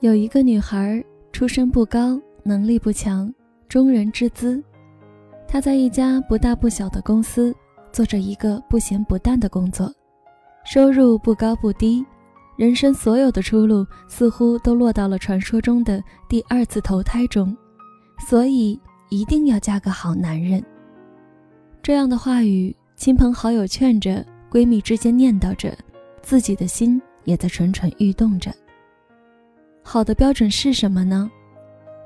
有一个女孩，出身不高，能力不强，中人之姿。她在一家不大不小的公司，做着一个不咸不淡的工作，收入不高不低，人生所有的出路似乎都落到了传说中的第二次投胎中，所以一定要嫁个好男人。这样的话语，亲朋好友劝着，闺蜜之间念叨着，自己的心也在蠢蠢欲动着。好的标准是什么呢？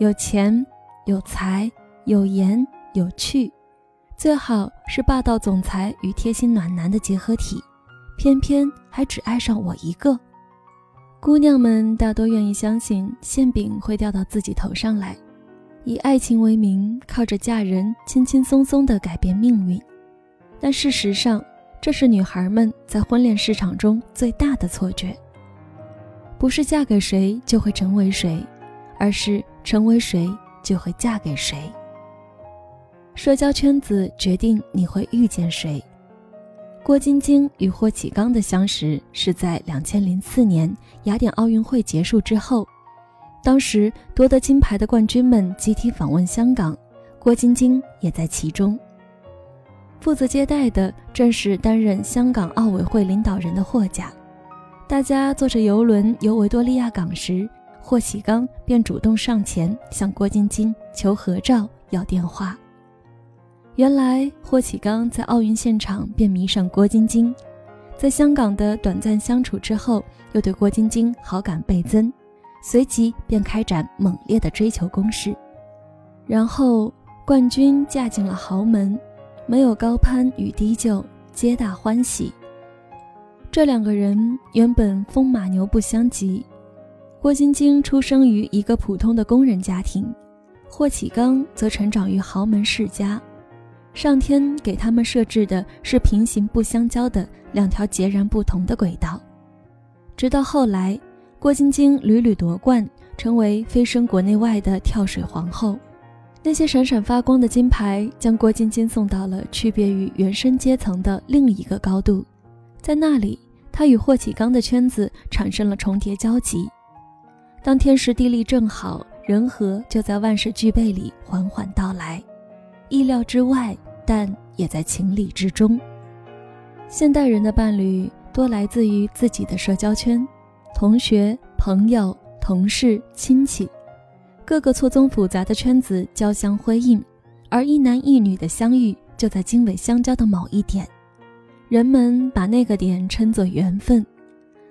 有钱、有才、有颜、有趣，最好是霸道总裁与贴心暖男的结合体。偏偏还只爱上我一个。姑娘们大多愿意相信馅饼会掉到自己头上来，以爱情为名，靠着嫁人轻轻松松地改变命运。但事实上，这是女孩们在婚恋市场中最大的错觉。不是嫁给谁就会成为谁，而是成为谁就会嫁给谁。社交圈子决定你会遇见谁。郭晶晶与霍启刚的相识是在两千零四年雅典奥运会结束之后，当时夺得金牌的冠军们集体访问香港，郭晶晶也在其中。负责接待的正是担任香港奥委会领导人的霍家。大家坐着游轮游维多利亚港时，霍启刚便主动上前向郭晶晶求合照、要电话。原来霍启刚在奥运现场便迷上郭晶晶，在香港的短暂相处之后，又对郭晶晶好感倍增，随即便开展猛烈的追求攻势。然后冠军嫁进了豪门，没有高攀与低就，皆大欢喜。这两个人原本风马牛不相及，郭晶晶出生于一个普通的工人家庭，霍启刚则成长于豪门世家。上天给他们设置的是平行不相交的两条截然不同的轨道。直到后来，郭晶晶屡屡夺冠，成为飞升国内外的跳水皇后，那些闪闪发光的金牌将郭晶晶送到了区别于原生阶层的另一个高度。在那里，他与霍启刚的圈子产生了重叠交集。当天时地利正好，人和就在万事俱备里缓缓到来，意料之外，但也在情理之中。现代人的伴侣多来自于自己的社交圈，同学、朋友、同事、亲戚，各个错综复杂的圈子交相辉映，而一男一女的相遇就在经纬相交的某一点。人们把那个点称作缘分，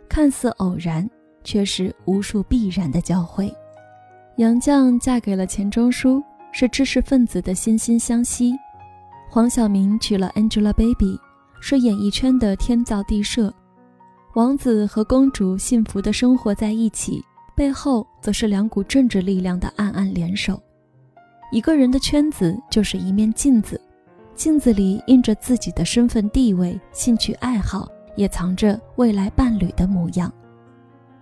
看似偶然，却是无数必然的交汇。杨绛嫁给了钱钟书，是知识分子的惺惺相惜；黄晓明娶了 Angelababy，是演艺圈的天造地设。王子和公主幸福的生活在一起，背后则是两股政治力量的暗暗联手。一个人的圈子就是一面镜子。镜子里映着自己的身份地位、兴趣爱好，也藏着未来伴侣的模样。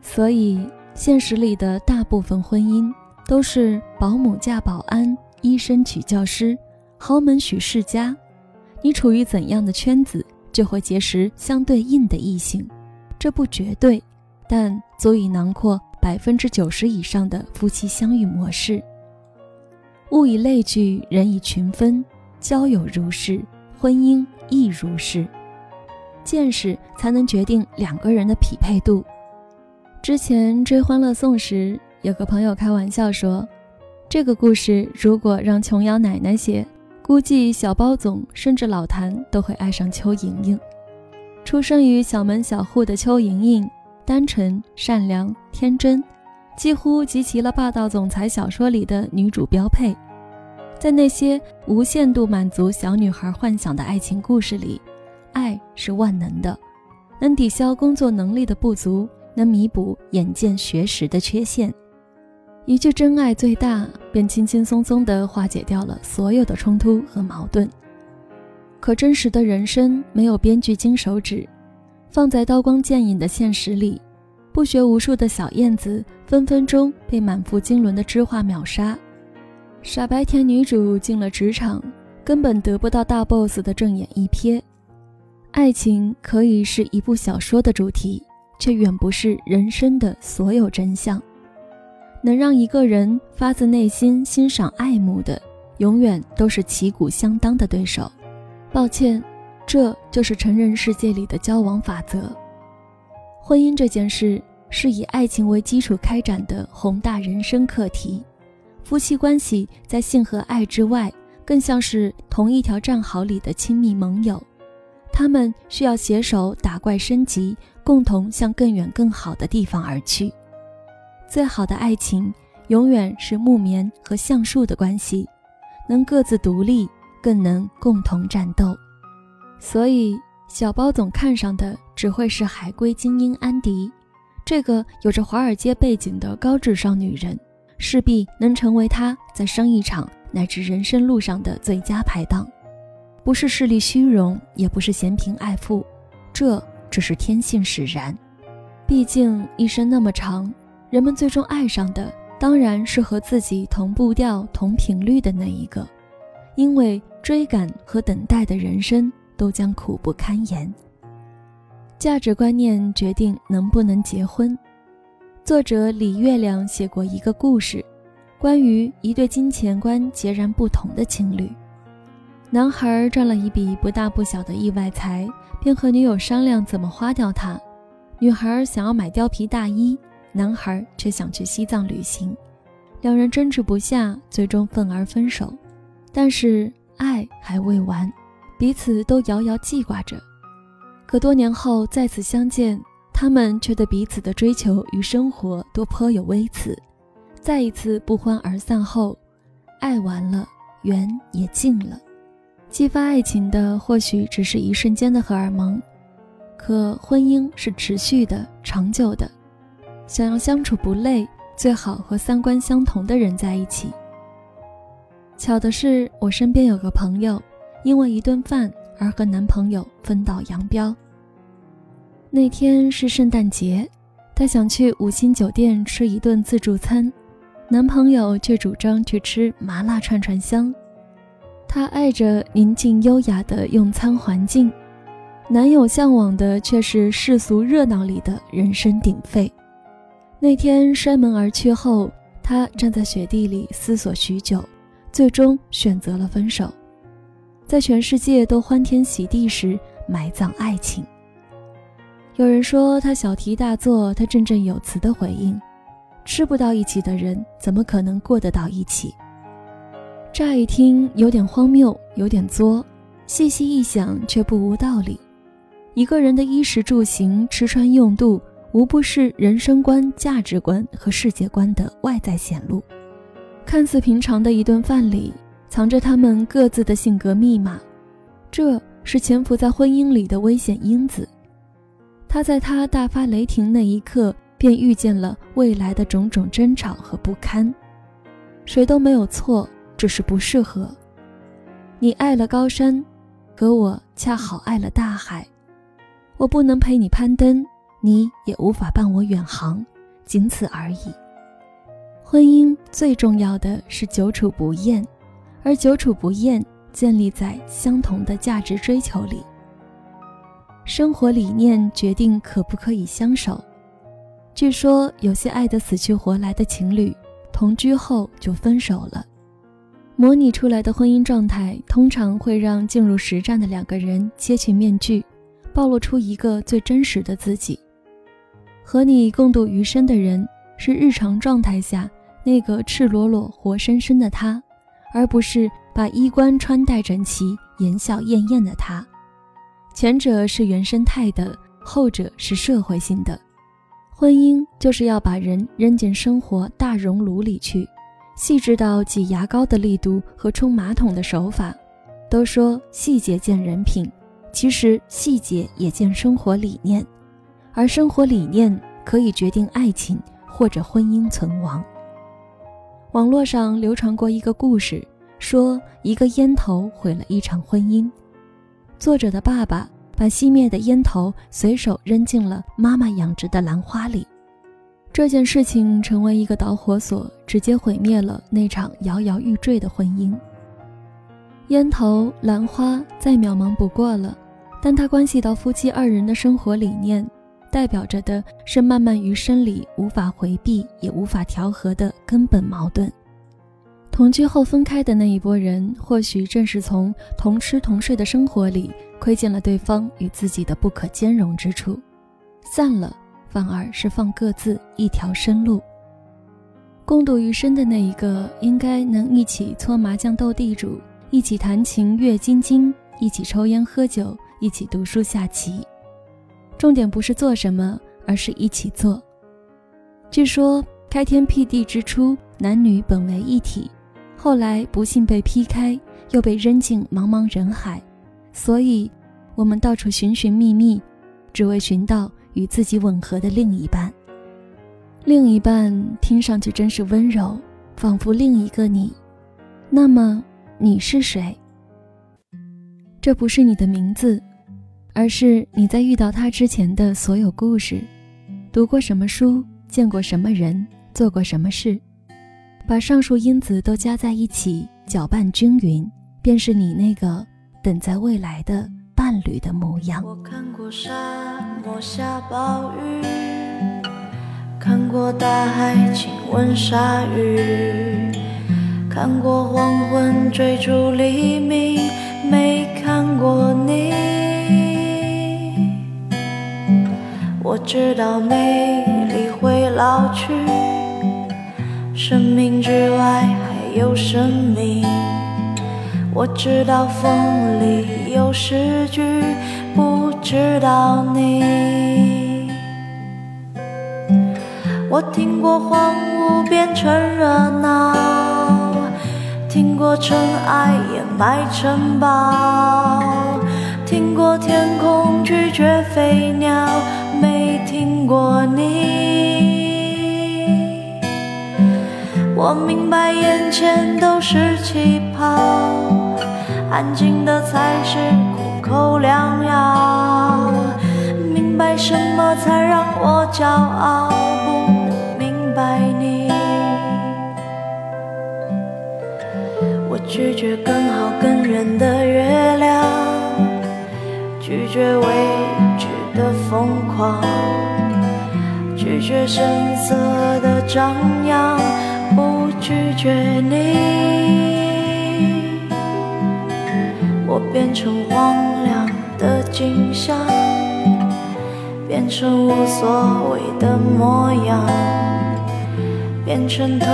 所以，现实里的大部分婚姻都是保姆嫁保安、医生娶教师、豪门娶世家。你处于怎样的圈子，就会结识相对应的异性。这不绝对，但足以囊括百分之九十以上的夫妻相遇模式。物以类聚，人以群分。交友如是，婚姻亦如是。见识才能决定两个人的匹配度。之前追《欢乐颂》时，有个朋友开玩笑说：“这个故事如果让琼瑶奶奶写，估计小包总甚至老谭都会爱上邱莹莹。”出生于小门小户的邱莹莹，单纯、善良、天真，几乎集齐了霸道总裁小说里的女主标配。在那些无限度满足小女孩幻想的爱情故事里，爱是万能的，能抵消工作能力的不足，能弥补眼见学识的缺陷。一句“真爱最大”，便轻轻松松地化解掉了所有的冲突和矛盾。可真实的人生没有编剧金手指，放在刀光剑影的现实里，不学无术的小燕子分分钟被满腹经纶的知画秒杀。傻白甜女主进了职场，根本得不到大 boss 的正眼一瞥。爱情可以是一部小说的主题，却远不是人生的所有真相。能让一个人发自内心欣赏爱慕的，永远都是旗鼓相当的对手。抱歉，这就是成人世界里的交往法则。婚姻这件事是以爱情为基础开展的宏大人生课题。夫妻关系在性和爱之外，更像是同一条战壕里的亲密盟友。他们需要携手打怪升级，共同向更远更好的地方而去。最好的爱情永远是木棉和橡树的关系，能各自独立，更能共同战斗。所以，小包总看上的只会是海归精英安迪，这个有着华尔街背景的高智商女人，势必能成为他在生意场乃至人生路上的最佳拍档。不是势利虚荣，也不是嫌贫爱富，这只是天性使然。毕竟一生那么长，人们最终爱上的当然是和自己同步调、同频率的那一个，因为追赶和等待的人生都将苦不堪言。价值观念决定能不能结婚。作者李月亮写过一个故事，关于一对金钱观截然不同的情侣。男孩赚了一笔不大不小的意外财，便和女友商量怎么花掉它。女孩想要买貂皮大衣，男孩却想去西藏旅行，两人争执不下，最终愤而分手。但是爱还未完，彼此都遥遥记挂着。可多年后再次相见，他们却对彼此的追求与生活都颇有微词。再一次不欢而散后，爱完了，缘也尽了。激发爱情的或许只是一瞬间的荷尔蒙，可婚姻是持续的、长久的。想要相处不累，最好和三观相同的人在一起。巧的是，我身边有个朋友，因为一顿饭而和男朋友分道扬镳。那天是圣诞节，她想去五星酒店吃一顿自助餐，男朋友却主张去吃麻辣串串香。她爱着宁静优雅的用餐环境，男友向往的却是世俗热闹里的人声鼎沸。那天摔门而去后，她站在雪地里思索许久，最终选择了分手。在全世界都欢天喜地时埋葬爱情。有人说他小题大做，他振振有词的回应：“吃不到一起的人，怎么可能过得到一起？”乍一听有点荒谬，有点作，细细一想却不无道理。一个人的衣食住行、吃穿用度，无不是人生观、价值观和世界观的外在显露。看似平常的一顿饭里，藏着他们各自的性格密码，这是潜伏在婚姻里的危险因子。他在他大发雷霆那一刻，便预见了未来的种种争吵和不堪。谁都没有错。只是不适合。你爱了高山，可我恰好爱了大海。我不能陪你攀登，你也无法伴我远航，仅此而已。婚姻最重要的是久处不厌，而久处不厌建立在相同的价值追求里。生活理念决定可不可以相守。据说有些爱得死去活来的情侣，同居后就分手了。模拟出来的婚姻状态，通常会让进入实战的两个人揭去面具，暴露出一个最真实的自己。和你共度余生的人，是日常状态下那个赤裸裸、活生生的他，而不是把衣冠穿戴整齐、言笑晏晏的他。前者是原生态的，后者是社会性的。婚姻就是要把人扔进生活大熔炉里去。细致到挤牙膏的力度和冲马桶的手法，都说细节见人品，其实细节也见生活理念，而生活理念可以决定爱情或者婚姻存亡。网络上流传过一个故事，说一个烟头毁了一场婚姻，作者的爸爸把熄灭的烟头随手扔进了妈妈养殖的兰花里。这件事情成为一个导火索，直接毁灭了那场摇摇欲坠的婚姻。烟头、兰花再渺茫不过了，但它关系到夫妻二人的生活理念，代表着的是漫漫余生里无法回避也无法调和的根本矛盾。同居后分开的那一波人，或许正是从同吃同睡的生活里窥见了对方与自己的不可兼容之处，散了反而是放各自一条生路。共度余生的那一个，应该能一起搓麻将斗地主，一起弹琴阅金经，一起抽烟喝酒，一起读书下棋。重点不是做什么，而是一起做。据说开天辟地之初，男女本为一体。后来不幸被劈开，又被扔进茫茫人海，所以，我们到处寻寻觅觅，只为寻到与自己吻合的另一半。另一半听上去真是温柔，仿佛另一个你。那么你是谁？这不是你的名字，而是你在遇到他之前的所有故事，读过什么书，见过什么人，做过什么事。把上述因子都加在一起，搅拌均匀，便是你那个等在未来的伴侣的模样。我看过沙漠下暴雨，看过大海亲吻鲨鱼，看过黄昏追逐黎明，没看过你。我知道美丽会老去。生命之外还有生命，我知道风里有诗句，不知道你。我听过荒芜变成热闹，听过尘埃掩埋城堡，听过天空拒绝飞鸟，没听过你。我明白，眼前都是气泡，安静的才是苦口良药。明白什么才让我骄傲？不明白你。我拒绝更好更圆的月亮，拒绝未知的疯狂，拒绝声色的张扬。拒绝你，我变成荒凉的景象，变成无所谓的模样，变成透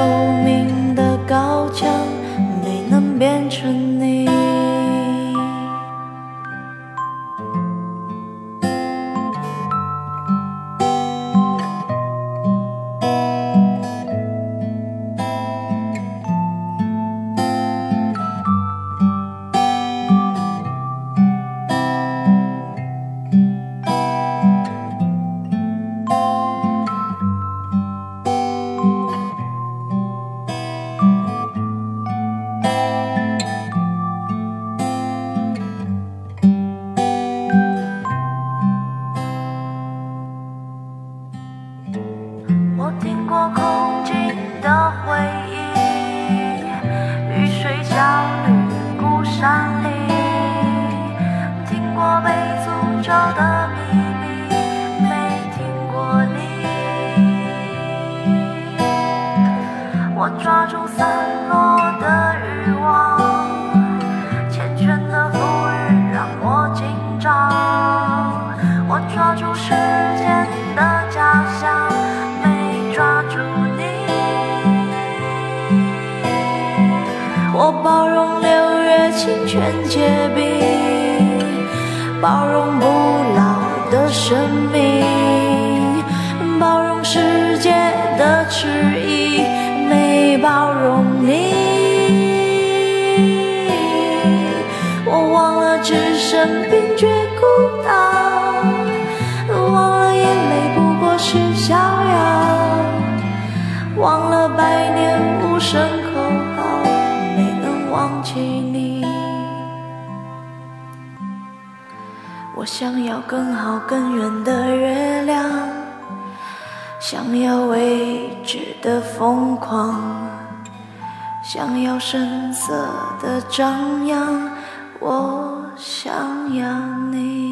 明的高墙，没能变成你。有的秘密没听过，你我抓住散落的欲望，缱绻的馥郁让我紧张。我抓住时间的假象，没抓住你。我包容六月清泉结冰。包容不老的生命，包容世界的迟疑，没包容你。我忘了置身冰绝孤岛，忘了眼泪不过是逍遥，忘了百年无声。口号，没能忘记你，我想要更好更圆的月亮，想要未知的疯狂，想要声色的张扬，我想要你。